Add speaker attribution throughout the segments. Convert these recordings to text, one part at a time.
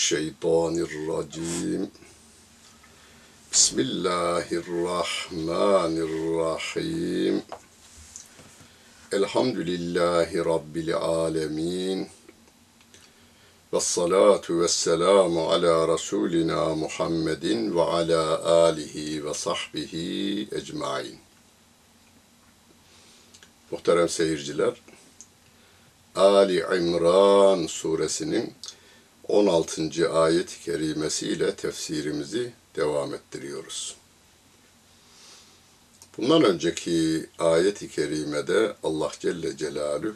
Speaker 1: بالله من الشيطان الرجيم بسم الله الرحمن الرحيم الحمد لله رب العالمين والصلاة والسلام على رسولنا محمد وعلى آله وصحبه ecmain. Muhterem seyirciler, Ali İmran suresinin 16. ayet-i kerimesiyle tefsirimizi devam ettiriyoruz. Bundan önceki ayet-i kerimede Allah Celle Celaluhu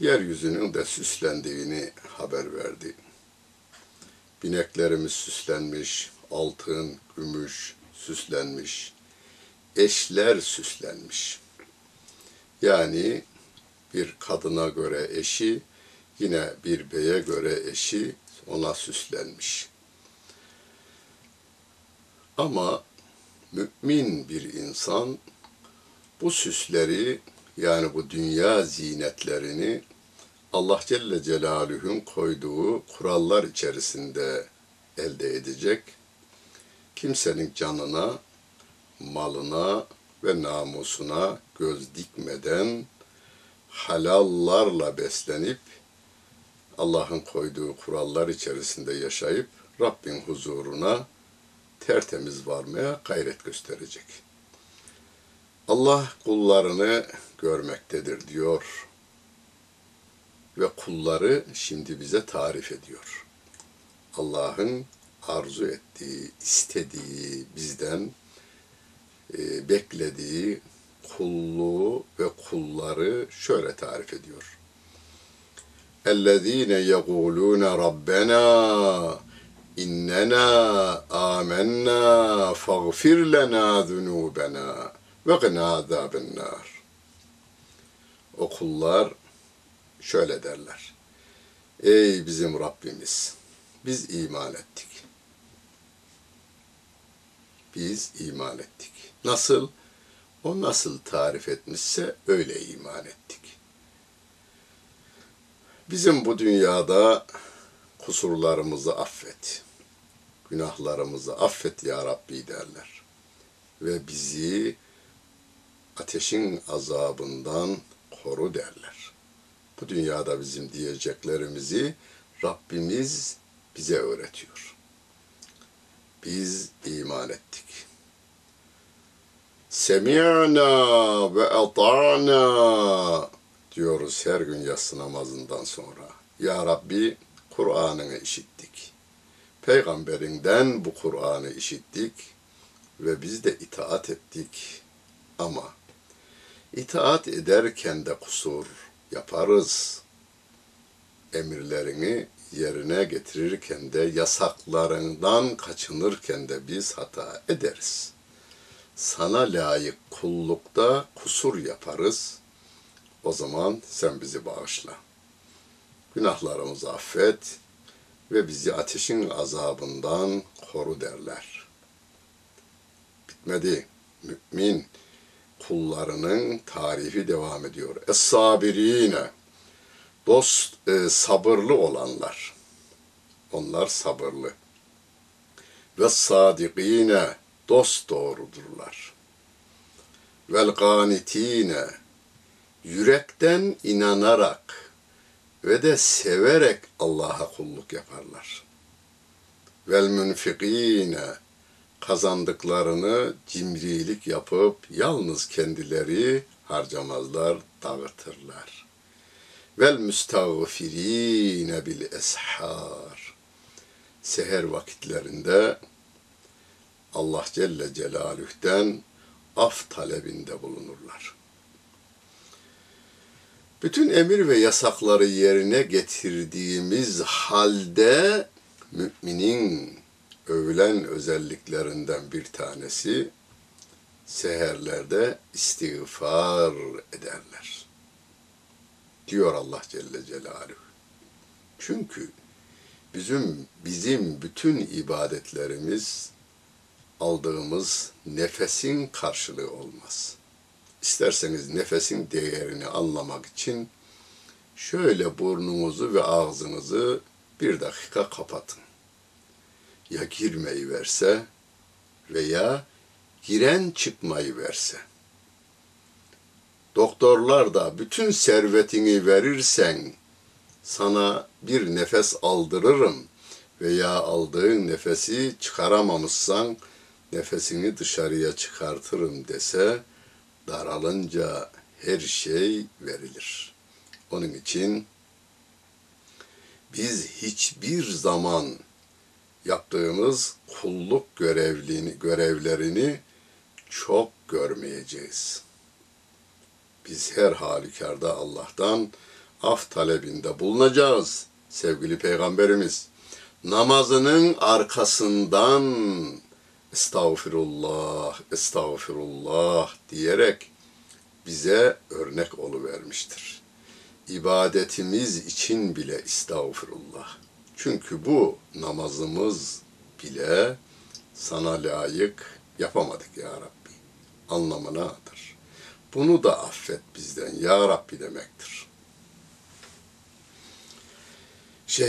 Speaker 1: yeryüzünün de süslendiğini haber verdi. Bineklerimiz süslenmiş, altın, gümüş süslenmiş, eşler süslenmiş. Yani bir kadına göre eşi, yine bir beye göre eşi ona süslenmiş. Ama mümin bir insan bu süsleri yani bu dünya zinetlerini Allah Celle Celaluhu'nun koyduğu kurallar içerisinde elde edecek. Kimsenin canına, malına ve namusuna göz dikmeden halallarla beslenip Allah'ın koyduğu kurallar içerisinde yaşayıp Rabbin huzuruna tertemiz varmaya gayret gösterecek. Allah kullarını görmektedir diyor ve kulları şimdi bize tarif ediyor. Allah'ın arzu ettiği, istediği, bizden e, beklediği kulluğu ve kulları şöyle tarif ediyor. اَلَّذ۪ينَ يَقُولُونَ رَبَّنَا اِنَّنَا آمَنَّا فَاغْفِرْ لَنَا ذُنُوبَنَا وَقِنَا عَذَابَ النَّارِ O kullar şöyle derler. Ey bizim Rabbimiz! Biz iman ettik. Biz iman ettik. Nasıl? O nasıl tarif etmişse öyle iman ettik. Bizim bu dünyada kusurlarımızı affet. Günahlarımızı affet ya Rabbi derler. Ve bizi ateşin azabından koru derler. Bu dünyada bizim diyeceklerimizi Rabbimiz bize öğretiyor. Biz iman ettik. Semi'na ve ata'na diyoruz her gün yatsı namazından sonra. Ya Rabbi Kur'an'ını işittik. Peygamberinden bu Kur'an'ı işittik ve biz de itaat ettik. Ama itaat ederken de kusur yaparız. Emirlerini yerine getirirken de yasaklarından kaçınırken de biz hata ederiz. Sana layık kullukta kusur yaparız. O zaman sen bizi bağışla. Günahlarımızı affet ve bizi ateşin azabından koru derler. Bitmedi. Mümin kullarının tarifi devam ediyor. Es-sabirine dost e, sabırlı olanlar. Onlar sabırlı. Ve sadikine dost doğrudurlar. Vel ganitine yürekten inanarak ve de severek Allah'a kulluk yaparlar. Vel münfikine kazandıklarını cimrilik yapıp yalnız kendileri harcamazlar, dağıtırlar. Vel müstağfirine bil eshar. Seher vakitlerinde Allah Celle Celaluh'ten af talebinde bulunurlar. Bütün emir ve yasakları yerine getirdiğimiz halde müminin övülen özelliklerinden bir tanesi seherlerde istiğfar ederler. Diyor Allah Celle Celaluhu. Çünkü bizim bizim bütün ibadetlerimiz aldığımız nefesin karşılığı olmaz. İsterseniz nefesin değerini anlamak için şöyle burnunuzu ve ağzınızı bir dakika kapatın. Ya girmeyi verse veya giren çıkmayı verse. Doktorlar da bütün servetini verirsen sana bir nefes aldırırım veya aldığın nefesi çıkaramamışsan nefesini dışarıya çıkartırım dese daralınca her şey verilir. Onun için biz hiçbir zaman yaptığımız kulluk görevliğini, görevlerini çok görmeyeceğiz. Biz her halükarda Allah'tan af talebinde bulunacağız sevgili peygamberimiz. Namazının arkasından estağfirullah, estağfirullah diyerek bize örnek vermiştir. İbadetimiz için bile estağfirullah. Çünkü bu namazımız bile sana layık yapamadık ya Rabbi anlamınadır. Bunu da affet bizden ya Rabbi demektir. La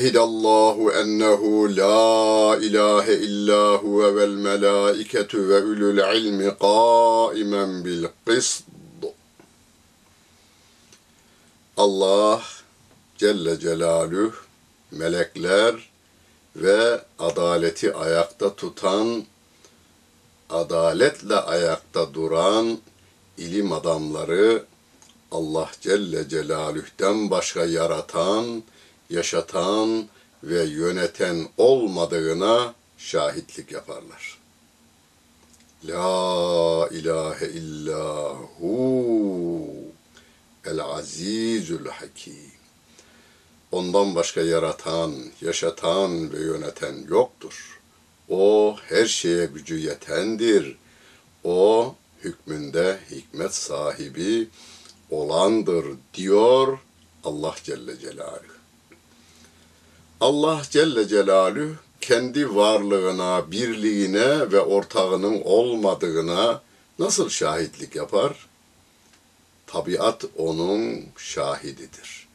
Speaker 1: ilahe illa huve vel melaiketu ve ulul ilmi qaimen bil qist. Allah Celle Celaluhu melekler ve adaleti ayakta tutan, adaletle ayakta duran ilim adamları Allah Celle Celaluh'ten başka yaratan, yaşatan ve yöneten olmadığına şahitlik yaparlar. La ilahe illahu el azizül hakim. Ondan başka yaratan, yaşatan ve yöneten yoktur. O her şeye gücü yetendir. O hükmünde hikmet sahibi olandır diyor Allah Celle Celaluhu. Allah Celle Celaluhu kendi varlığına, birliğine ve ortağının olmadığına nasıl şahitlik yapar? Tabiat onun şahididir.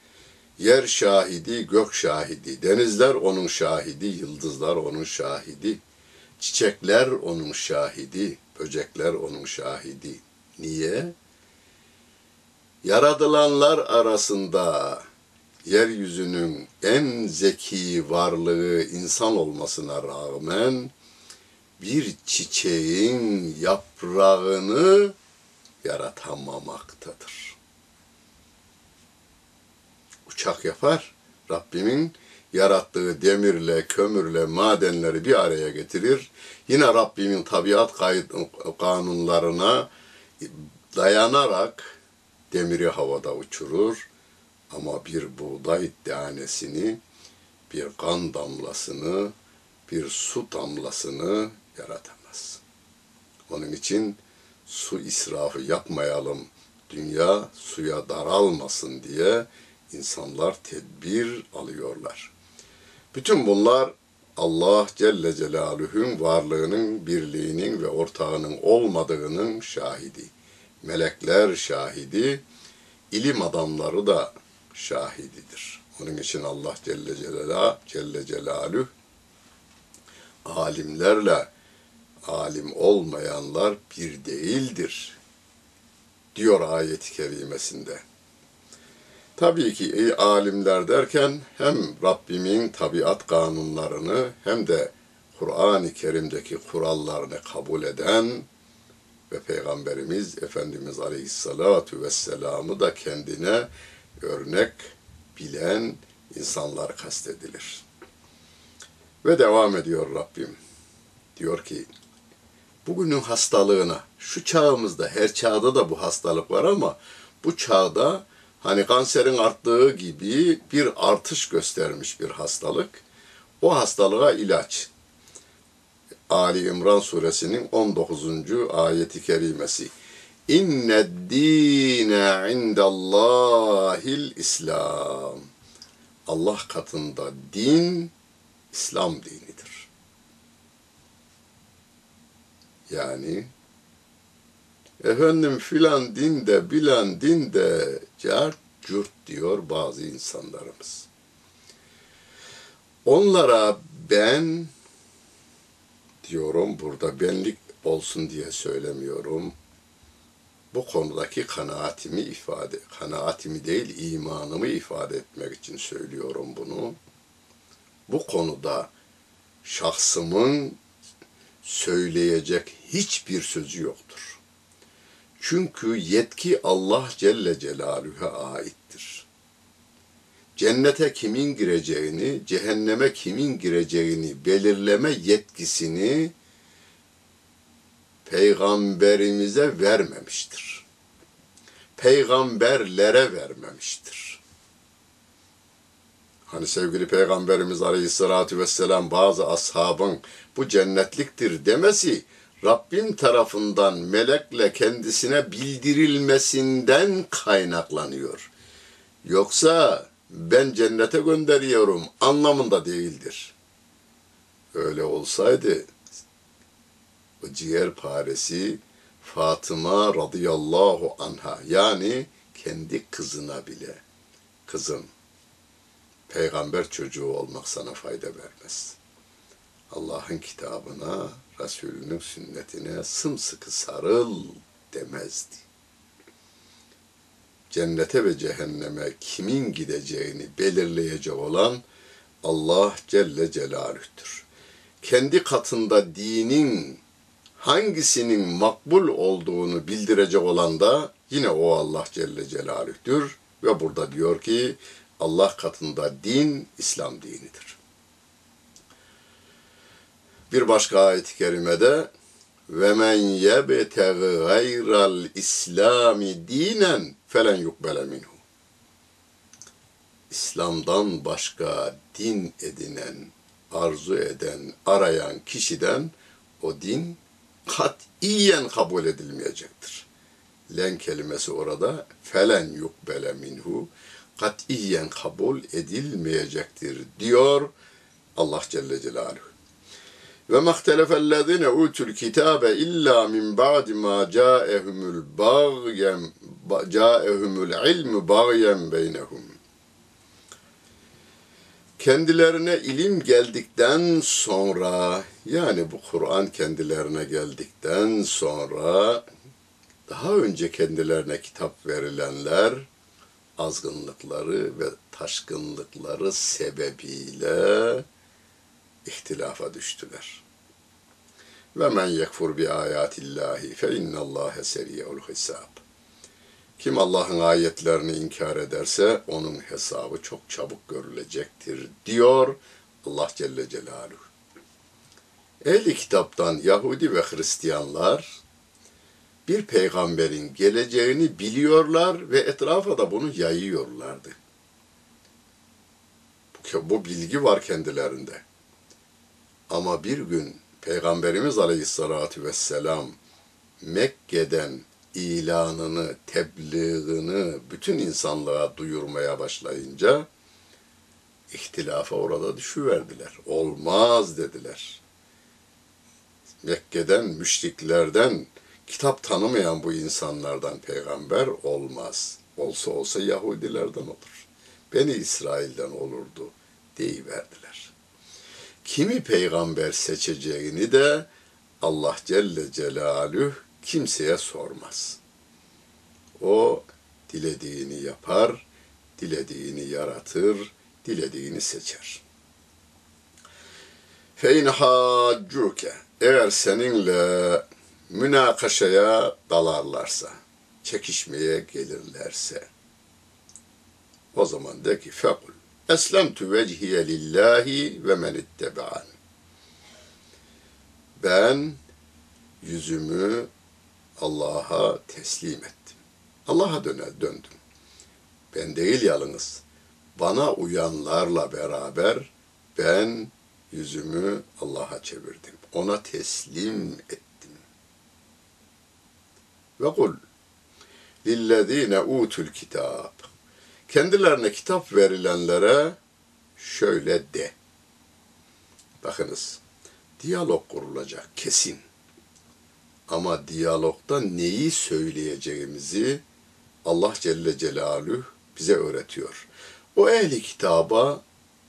Speaker 1: Yer şahidi, gök şahidi, denizler onun şahidi, yıldızlar onun şahidi, çiçekler onun şahidi, böcekler onun şahidi. Niye? Yaradılanlar arasında yeryüzünün en zeki varlığı insan olmasına rağmen bir çiçeğin yaprağını yaratamamaktadır. Uçak yapar, Rabbimin yarattığı demirle, kömürle, madenleri bir araya getirir. Yine Rabbimin tabiat kanunlarına dayanarak demiri havada uçurur ama bir buğday tanesini, bir kan damlasını, bir su damlasını yaratamaz. Onun için su israfı yapmayalım, dünya suya daralmasın diye insanlar tedbir alıyorlar. Bütün bunlar Allah Celle Celaluhu'nun varlığının, birliğinin ve ortağının olmadığının şahidi. Melekler şahidi, ilim adamları da şahididir. Onun için Allah Celle Celaluhu, Celle Celaluhu alimlerle alim olmayanlar bir değildir diyor ayet-i kerimesinde. Tabii ki ey alimler derken hem Rabbimin tabiat kanunlarını hem de Kur'an-ı Kerim'deki kurallarını kabul eden ve Peygamberimiz Efendimiz Aleyhisselatu Vesselam'ı da kendine örnek bilen insanlar kastedilir. Ve devam ediyor Rabbim. Diyor ki, bugünün hastalığına, şu çağımızda, her çağda da bu hastalık var ama bu çağda hani kanserin arttığı gibi bir artış göstermiş bir hastalık. O hastalığa ilaç. Ali İmran suresinin 19. ayeti kerimesi. İnne dine indallahil İslam. Allah katında din İslam dinidir. Yani efendim filan dinde bilen dinde cart cürt diyor bazı insanlarımız. Onlara ben diyorum burada benlik olsun diye söylemiyorum. Bu konudaki kanaatimi ifade, kanaatimi değil imanımı ifade etmek için söylüyorum bunu. Bu konuda şahsımın söyleyecek hiçbir sözü yoktur. Çünkü yetki Allah Celle Celaluhu'ya aittir. Cennete kimin gireceğini, cehenneme kimin gireceğini belirleme yetkisini peygamberimize vermemiştir. Peygamberlere vermemiştir. Hani sevgili Peygamberimiz Aleyhisselatü Vesselam bazı ashabın bu cennetliktir demesi Rabbim tarafından melekle kendisine bildirilmesinden kaynaklanıyor. Yoksa ben cennete gönderiyorum anlamında değildir. Öyle olsaydı o ciğer paresi Fatıma radıyallahu anha yani kendi kızına bile kızım peygamber çocuğu olmak sana fayda vermez. Allah'ın kitabına, Resulünün sünnetine sımsıkı sarıl demezdi. Cennete ve cehenneme kimin gideceğini belirleyecek olan Allah Celle Celaluh'tür. Kendi katında dinin hangisinin makbul olduğunu bildirecek olan da yine o Allah Celle Celaluh'tür. Ve burada diyor ki Allah katında din İslam dinidir. Bir başka ayet-i kerimede ve men yebtegi gayral İslami dinen felen yukbele minhu. İslam'dan başka din edinen, arzu eden, arayan kişiden o din katiyen kabul edilmeyecektir. Len kelimesi orada felen yukbele minhu katiyen kabul edilmeyecektir diyor Allah Celle Celaluhu. Ve mahtelefellezine utul kitabe illa min ba'di ma ca'ehumul bagyen ca'ehumul ilmu bagyen beynehum. Kendilerine ilim geldikten sonra yani bu Kur'an kendilerine geldikten sonra daha önce kendilerine kitap verilenler azgınlıkları ve taşkınlıkları sebebiyle ihtilafa düştüler. Ve men yekfur bi ayatillahi fe innallâhe seriyeul hesab. Kim Allah'ın ayetlerini inkar ederse onun hesabı çok çabuk görülecektir diyor Allah Celle Celaluhu. Ehli kitaptan Yahudi ve Hristiyanlar bir peygamberin geleceğini biliyorlar ve etrafa da bunu yayıyorlardı. Bu, bilgi var kendilerinde. Ama bir gün Peygamberimiz Aleyhisselatü Vesselam Mekke'den ilanını, tebliğini bütün insanlığa duyurmaya başlayınca ihtilafa orada düşüverdiler. Olmaz dediler. Mekke'den, müşriklerden, kitap tanımayan bu insanlardan peygamber olmaz. Olsa olsa Yahudilerden olur. Beni İsrail'den olurdu deyiverdiler. Kimi peygamber seçeceğini de Allah Celle Celaluhu kimseye sormaz. O dilediğini yapar, dilediğini yaratır, dilediğini seçer. Fein haccuke eğer seninle münakaşaya dalarlarsa, çekişmeye gelirlerse o zaman de ki fekul eslemtu vecihiye lillahi ve men ittebe'an ben yüzümü Allah'a teslim ettim. Allah'a döner döndüm. Ben değil yalnız. Bana uyanlarla beraber ben yüzümü Allah'a çevirdim. Ona teslim ettim. Ve kul lillezine utul kitab. Kendilerine kitap verilenlere şöyle de. Bakınız, diyalog kurulacak kesin. Ama diyalogda neyi söyleyeceğimizi Allah Celle Celaluhu bize öğretiyor. O ehli kitaba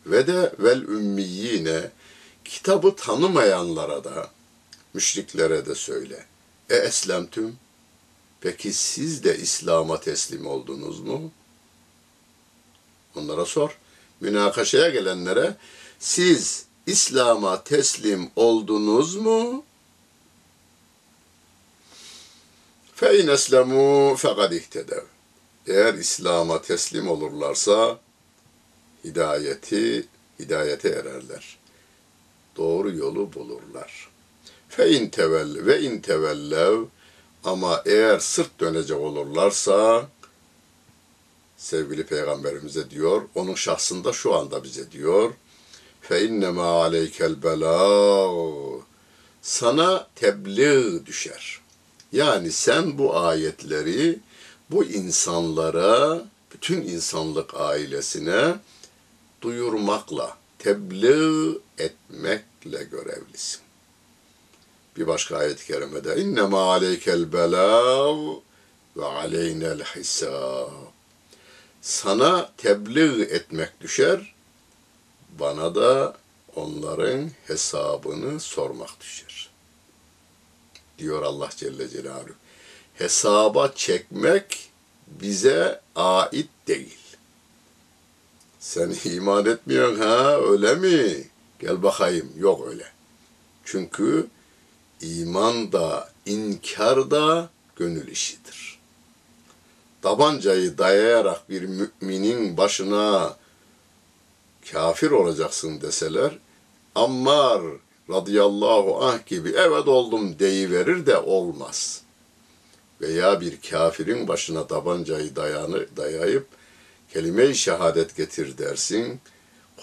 Speaker 1: ve de vel ümmiyine kitabı tanımayanlara da müşriklere de söyle. E eslemtüm peki siz de İslam'a teslim oldunuz mu? Onlara sor. Münakaşaya gelenlere siz İslam'a teslim oldunuz mu? Fe in eslemu fekad ihtedev. Eğer İslam'a teslim olurlarsa hidayeti hidayete ererler. Doğru yolu bulurlar. Fe in tevel ve in tevellev ama eğer sırt dönecek olurlarsa sevgili peygamberimize diyor, onun şahsında şu anda bize diyor. Fe innema aleykel belâ. Sana tebliğ düşer. Yani sen bu ayetleri bu insanlara, bütün insanlık ailesine duyurmakla, tebliğ etmekle görevlisin. Bir başka ayet-i kerimede innema aleykel belav ve aleynel hisab. Sana tebliğ etmek düşer, bana da onların hesabını sormak düşer. Diyor Allah Celle Celaluhu. Hesaba çekmek bize ait değil. Sen iman etmiyorsun ha öyle mi? Gel bakayım. Yok öyle. Çünkü iman da inkar da gönül işidir. Tabancayı dayayarak bir müminin başına kafir olacaksın deseler Ammar radıyallahu anh gibi evet oldum deyiverir de olmaz. Veya bir kafirin başına tabancayı dayanı, dayayıp kelime-i şehadet getir dersin.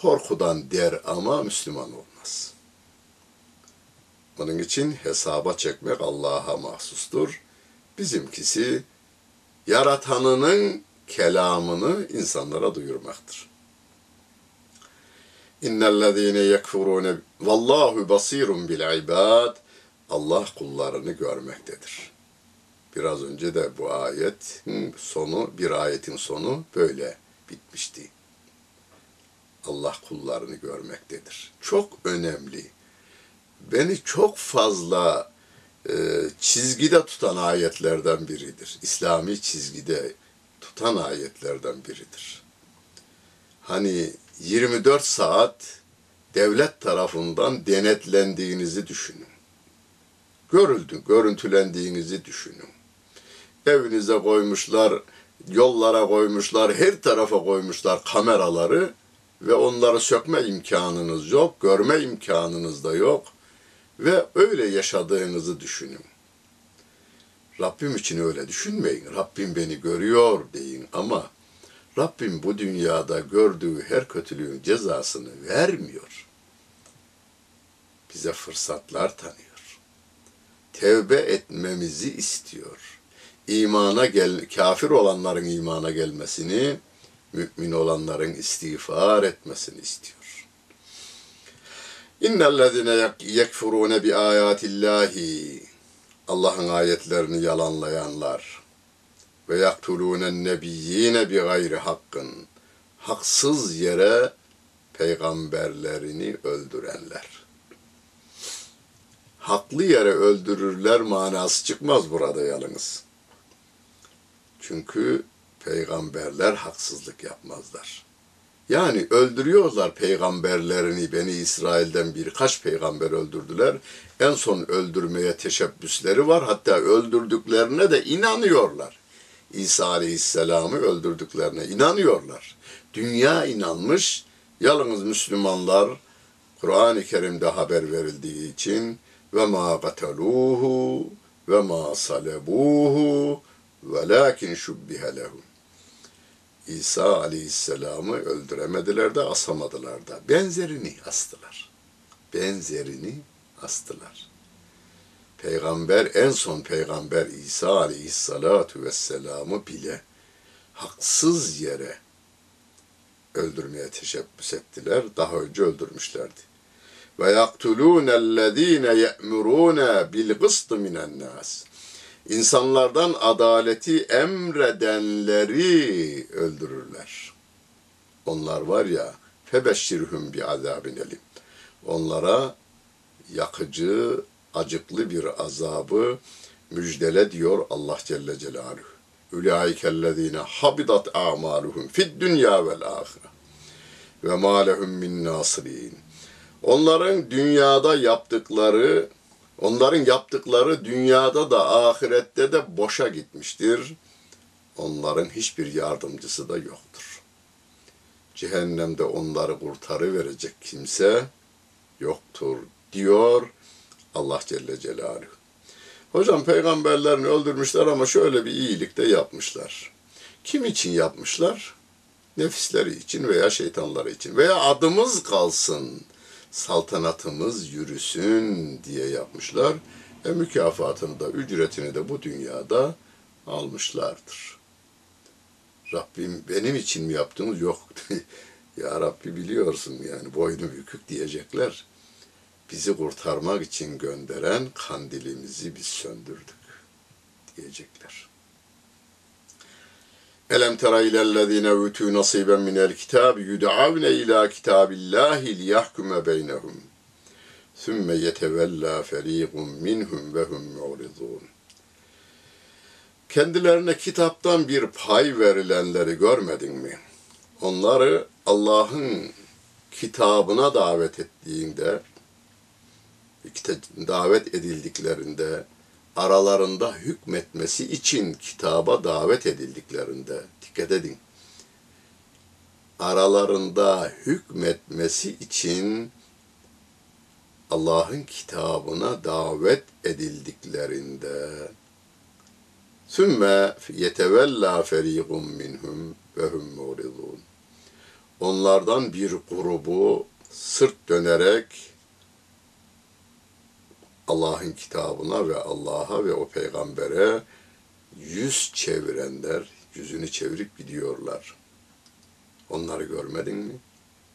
Speaker 1: Korkudan der ama Müslüman olmaz. Onun için hesaba çekmek Allah'a mahsustur. Bizimkisi yaratanının kelamını insanlara duyurmaktır. İnnellezîne yekfurûne vallahu basirun bil ibad. Allah kullarını görmektedir. Biraz önce de bu ayetin sonu, bir ayetin sonu böyle bitmişti. Allah kullarını görmektedir. Çok önemli. Beni çok fazla e, çizgide tutan ayetlerden biridir. İslami çizgide tutan ayetlerden biridir. Hani 24 saat devlet tarafından denetlendiğinizi düşünün. Görüldü, görüntülendiğinizi düşünün. Evinize koymuşlar, yollara koymuşlar, her tarafa koymuşlar kameraları ve onları sökme imkanınız yok, görme imkanınız da yok ve öyle yaşadığınızı düşünün. Rabbim için öyle düşünmeyin. Rabbim beni görüyor deyin ama Rabbim bu dünyada gördüğü her kötülüğün cezasını vermiyor. Bize fırsatlar tanıyor. Tevbe etmemizi istiyor. İmana gel, kafir olanların imana gelmesini, mümin olanların istiğfar etmesini istiyor. İnnellezine yekfurune bi ayatillahi Allah'ın ayetlerini yalanlayanlar ve yaktulûnen nebiyyine bi gayri hakkın haksız yere peygamberlerini öldürenler. Haklı yere öldürürler manası çıkmaz burada yalnız. Çünkü peygamberler haksızlık yapmazlar. Yani öldürüyorlar peygamberlerini. Beni İsrail'den birkaç peygamber öldürdüler. En son öldürmeye teşebbüsleri var. Hatta öldürdüklerine de inanıyorlar. İsa Aleyhisselam'ı öldürdüklerine inanıyorlar. Dünya inanmış, yalnız Müslümanlar Kur'an-ı Kerim'de haber verildiği için ve ma qataluhu ve ma salebuhu velakin şubbihe lehum. İsa Aleyhisselam'ı öldüremediler de asamadılar da. Benzerini astılar. Benzerini astılar. Peygamber, en son peygamber İsa Aleyhisselatu Vesselam'ı bile haksız yere öldürmeye teşebbüs ettiler. Daha önce öldürmüşlerdi. Ve yaktulûne ellezîne ye'murûne bil gıst minen nas. İnsanlardan adaleti emredenleri öldürürler. Onlar var ya febeşşirhum bi azabin elim. Onlara yakıcı, acıklı bir azabı müjdele diyor Allah Celle Celaluhu. Ülaikellezine habidat a'maluhum fid dünya vel ahire ve ma lehum min nasirin. Onların dünyada yaptıkları, onların yaptıkları dünyada da ahirette de boşa gitmiştir. Onların hiçbir yardımcısı da yoktur. Cehennemde onları kurtarı verecek kimse yoktur diyor Allah Celle Celaluhu. Hocam peygamberlerini öldürmüşler ama şöyle bir iyilik de yapmışlar. Kim için yapmışlar? Nefisleri için veya şeytanları için veya adımız kalsın, saltanatımız yürüsün diye yapmışlar. E mükafatını da ücretini de bu dünyada almışlardır. Rabbim benim için mi yaptınız? Yok. ya Rabbi biliyorsun yani boynu bükük diyecekler. Bizi kurtarmak için gönderen kandilimizi biz söndürdük diyecekler. Elem tera ilellezine utu nasiben minel kitab yud'avne ila kitabillahi liyahkume beynehum. Sümme yetevella feriqun minhum ve hum mu'ridun. Kendilerine kitaptan bir pay verilenleri görmedin mi? Onları Allah'ın kitabına davet ettiğinde, davet edildiklerinde, aralarında hükmetmesi için kitaba davet edildiklerinde, dikkat edin, aralarında hükmetmesi için Allah'ın kitabına davet edildiklerinde sümme yetevella feriqun minhum ve hum muridun. Onlardan bir grubu sırt dönerek Allah'ın kitabına ve Allah'a ve o peygambere yüz çevirenler yüzünü çevirip gidiyorlar. Onları görmedin mi?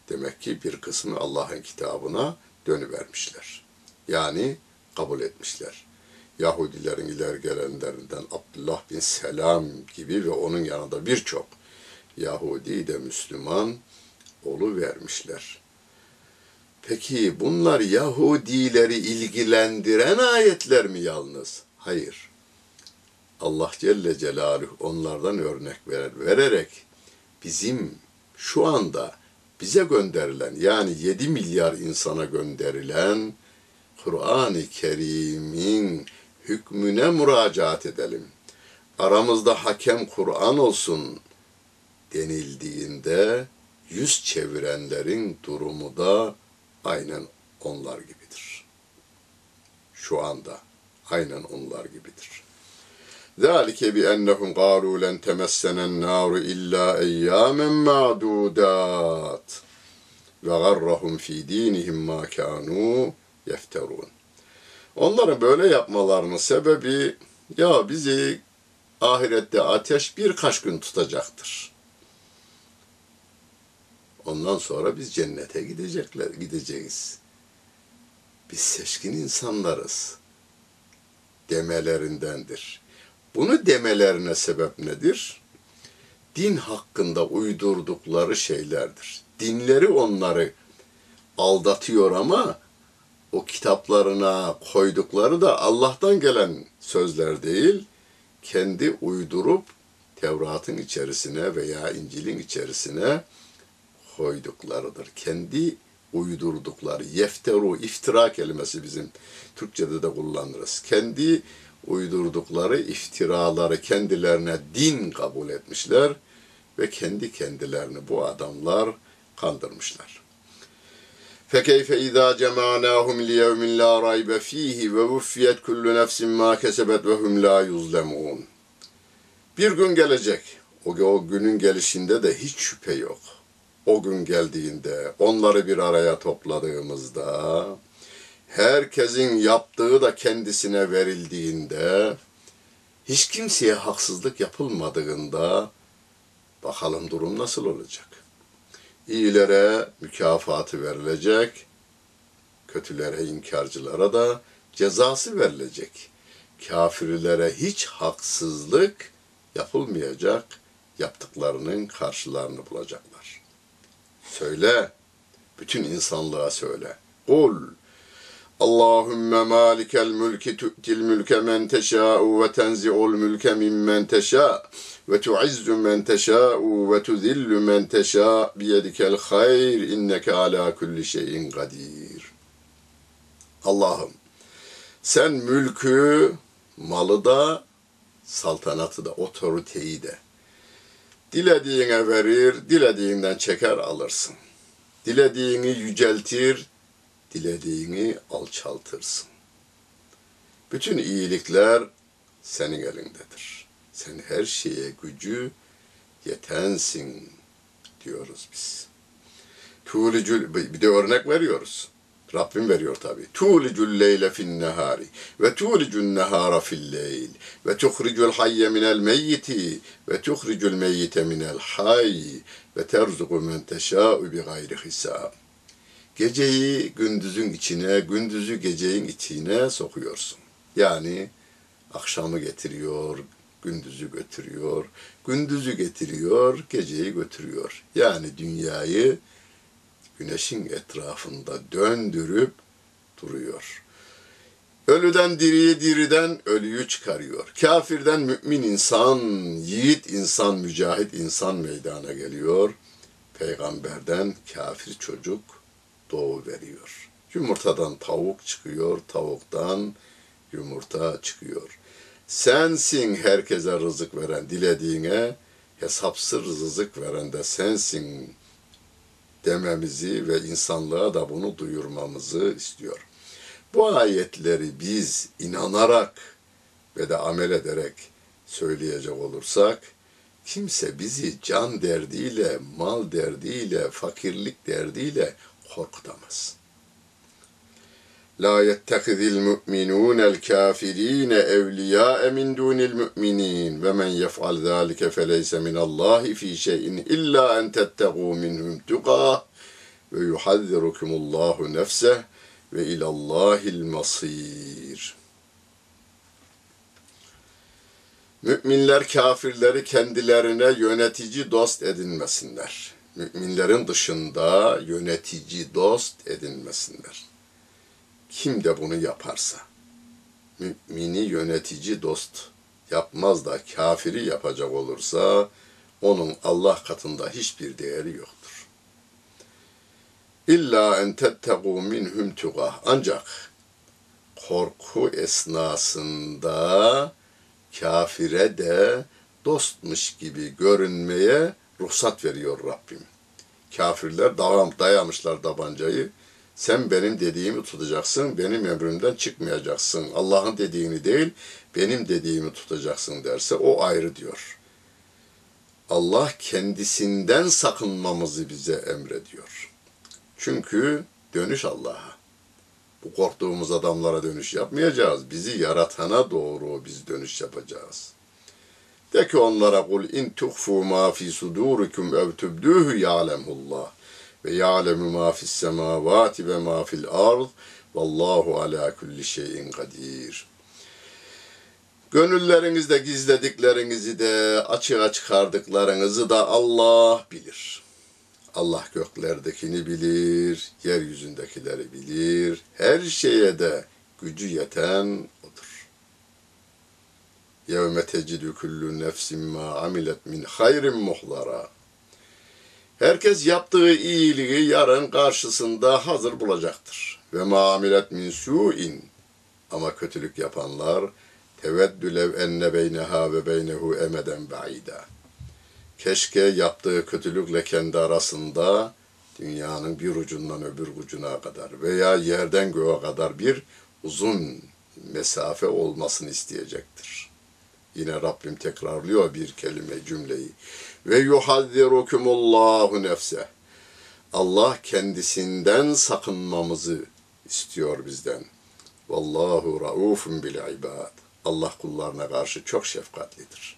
Speaker 1: Demek ki bir kısmı Allah'ın kitabına dönüvermişler. Yani kabul etmişler. Yahudilerin ileri gelenlerinden Abdullah bin Selam gibi ve onun yanında birçok Yahudi de Müslüman olu vermişler. Peki bunlar Yahudileri ilgilendiren ayetler mi yalnız? Hayır. Allah Celle Celaluhu onlardan örnek verer, vererek bizim şu anda bize gönderilen yani 7 milyar insana gönderilen Kur'an-ı Kerim'in hükmüne müracaat edelim. Aramızda hakem Kur'an olsun denildiğinde yüz çevirenlerin durumu da aynen onlar gibidir. Şu anda aynen onlar gibidir. ذَٰلِكَ بِأَنَّهُمْ قَالُوا لَنْ تَمَسَّنَ النَّارُ إِلَّا اَيَّامًا مَعْدُودَاتٍ وَغَرَّهُمْ ف۪ي د۪ينِهِمْ مَا كَانُوا يَفْتَرُونَ Onların böyle yapmalarının sebebi ya bizi ahirette ateş birkaç gün tutacaktır. Ondan sonra biz cennete gidecekler, gideceğiz. Biz seçkin insanlarız demelerindendir. Bunu demelerine sebep nedir? Din hakkında uydurdukları şeylerdir. Dinleri onları aldatıyor ama o kitaplarına koydukları da Allah'tan gelen sözler değil, kendi uydurup Tevrat'ın içerisine veya İncil'in içerisine koyduklarıdır. Kendi uydurdukları, yefteru, iftira kelimesi bizim Türkçe'de de kullanırız. Kendi uydurdukları iftiraları kendilerine din kabul etmişler ve kendi kendilerini bu adamlar kandırmışlar. فَكَيْفَ اِذَا جَمَعْنَاهُمْ لِيَوْمٍ لَا رَيْبَ ف۪يهِ وَوُفِّيَتْ كُلُّ نَفْسٍ مَا كَسَبَتْ وَهُمْ لَا يُظْلَمُونَ Bir gün gelecek. O, o günün gelişinde de hiç şüphe yok. O gün geldiğinde, onları bir araya topladığımızda, herkesin yaptığı da kendisine verildiğinde, hiç kimseye haksızlık yapılmadığında, bakalım durum nasıl olacak? İyilere mükafatı verilecek, kötülere, inkarcılara da cezası verilecek. kafirlere hiç haksızlık yapılmayacak, yaptıklarının karşılarını bulacaklar. Söyle, bütün insanlığa söyle. Kul, Allahümme malikel mülki tu'til mülke men teşâ'u ve tenzi'ul mülke mimmen teşâ' ve tu'izzu men teşâ'u ve tuzillu men teşâ' biyedikel hayr inneke ala kulli şeyin kadir. Allah'ım sen mülkü, malı da, saltanatı da, otoriteyi de dilediğine verir, dilediğinden çeker alırsın. Dilediğini yüceltir, dilediğini alçaltırsın. Bütün iyilikler senin elindedir. Sen her şeye gücü yetensin diyoruz biz. Tuğlicül, bir de örnek veriyoruz. Rabbim veriyor tabi. Tu'licul leyle fin nehari ve tu'licun nehara fil leyl ve tuhricul hayye minel meyyiti ve tuhricul meyyite minel hayy ve terzuku men teşâ'u bi gayri hisab. Geceyi gündüzün içine, gündüzü gecenin içine sokuyorsun. Yani akşamı getiriyor, gündüzü götürüyor, gündüzü getiriyor, geceyi götürüyor. Yani dünyayı güneşin etrafında döndürüp duruyor. Ölüden diriyi, diriden ölüyü çıkarıyor. Kafirden mümin insan, yiğit insan, mücahit insan meydana geliyor. Peygamberden kafir çocuk doğu veriyor. Yumurtadan tavuk çıkıyor, tavuktan yumurta çıkıyor. Sensin herkese rızık veren, dilediğine hesapsız rızık veren de sensin dememizi ve insanlığa da bunu duyurmamızı istiyor. Bu ayetleri biz inanarak ve de amel ederek söyleyecek olursak kimse bizi can derdiyle, mal derdiyle, fakirlik derdiyle korkutamaz. La yettehizil mu'minûnel kâfirîne evliyâe min dûnil mu'minîn ve men yef'al zâlike feleyse minallâhi fî şeyin illâ en tettegû minhum tuqâh ve yuhazzirukumullahu nefseh ve ilallâhil masîr. Müminler kafirleri kendilerine yönetici dost edinmesinler. Müminlerin dışında yönetici dost edinmesinler. Kim de bunu yaparsa, mümini yönetici dost yapmaz da kafiri yapacak olursa, onun Allah katında hiçbir değeri yoktur. İlla en tettegû minhum tugah. Ancak korku esnasında kafire de dostmuş gibi görünmeye ruhsat veriyor Rabbim. Kafirler dayamışlar tabancayı. Sen benim dediğimi tutacaksın, benim emrimden çıkmayacaksın. Allah'ın dediğini değil, benim dediğimi tutacaksın derse o ayrı diyor. Allah kendisinden sakınmamızı bize emrediyor. Çünkü dönüş Allah'a. Bu korktuğumuz adamlara dönüş yapmayacağız. Bizi yaratana doğru biz dönüş yapacağız. De ki onlara kul in tuhfu ma fi sudurikum ev tubduhu ya'lemullah ve ya'lemu ma fis semavati ve ma fil ard vallahu ala kulli şeyin kadir. Gönüllerinizde gizlediklerinizi de açığa çıkardıklarınızı da Allah bilir. Allah göklerdekini bilir, yeryüzündekileri bilir. Her şeye de gücü yeten odur. Yevme tecidü küllü nefsim ma amilet min hayrin muhlara. Herkes yaptığı iyiliği yarın karşısında hazır bulacaktır. Ve ma amilet min su'in ama kötülük yapanlar teveddü enne beyneha ve beynehu emeden ba'ida. Keşke yaptığı kötülükle kendi arasında dünyanın bir ucundan öbür ucuna kadar veya yerden göğe kadar bir uzun mesafe olmasını isteyecektir. Yine Rabbim tekrarlıyor bir kelime cümleyi. Ve yuhazzirukumullahu nefse. Allah kendisinden sakınmamızı istiyor bizden. Vallahu raufun bil ibad. Allah kullarına karşı çok şefkatlidir.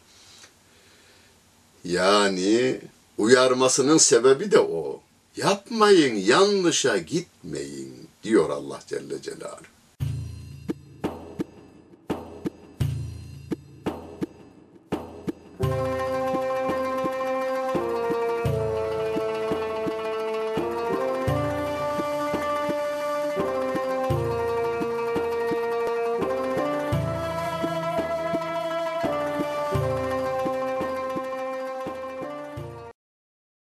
Speaker 1: Yani uyarmasının sebebi de o. Yapmayın, yanlışa gitmeyin diyor Allah Celle Celaluhu.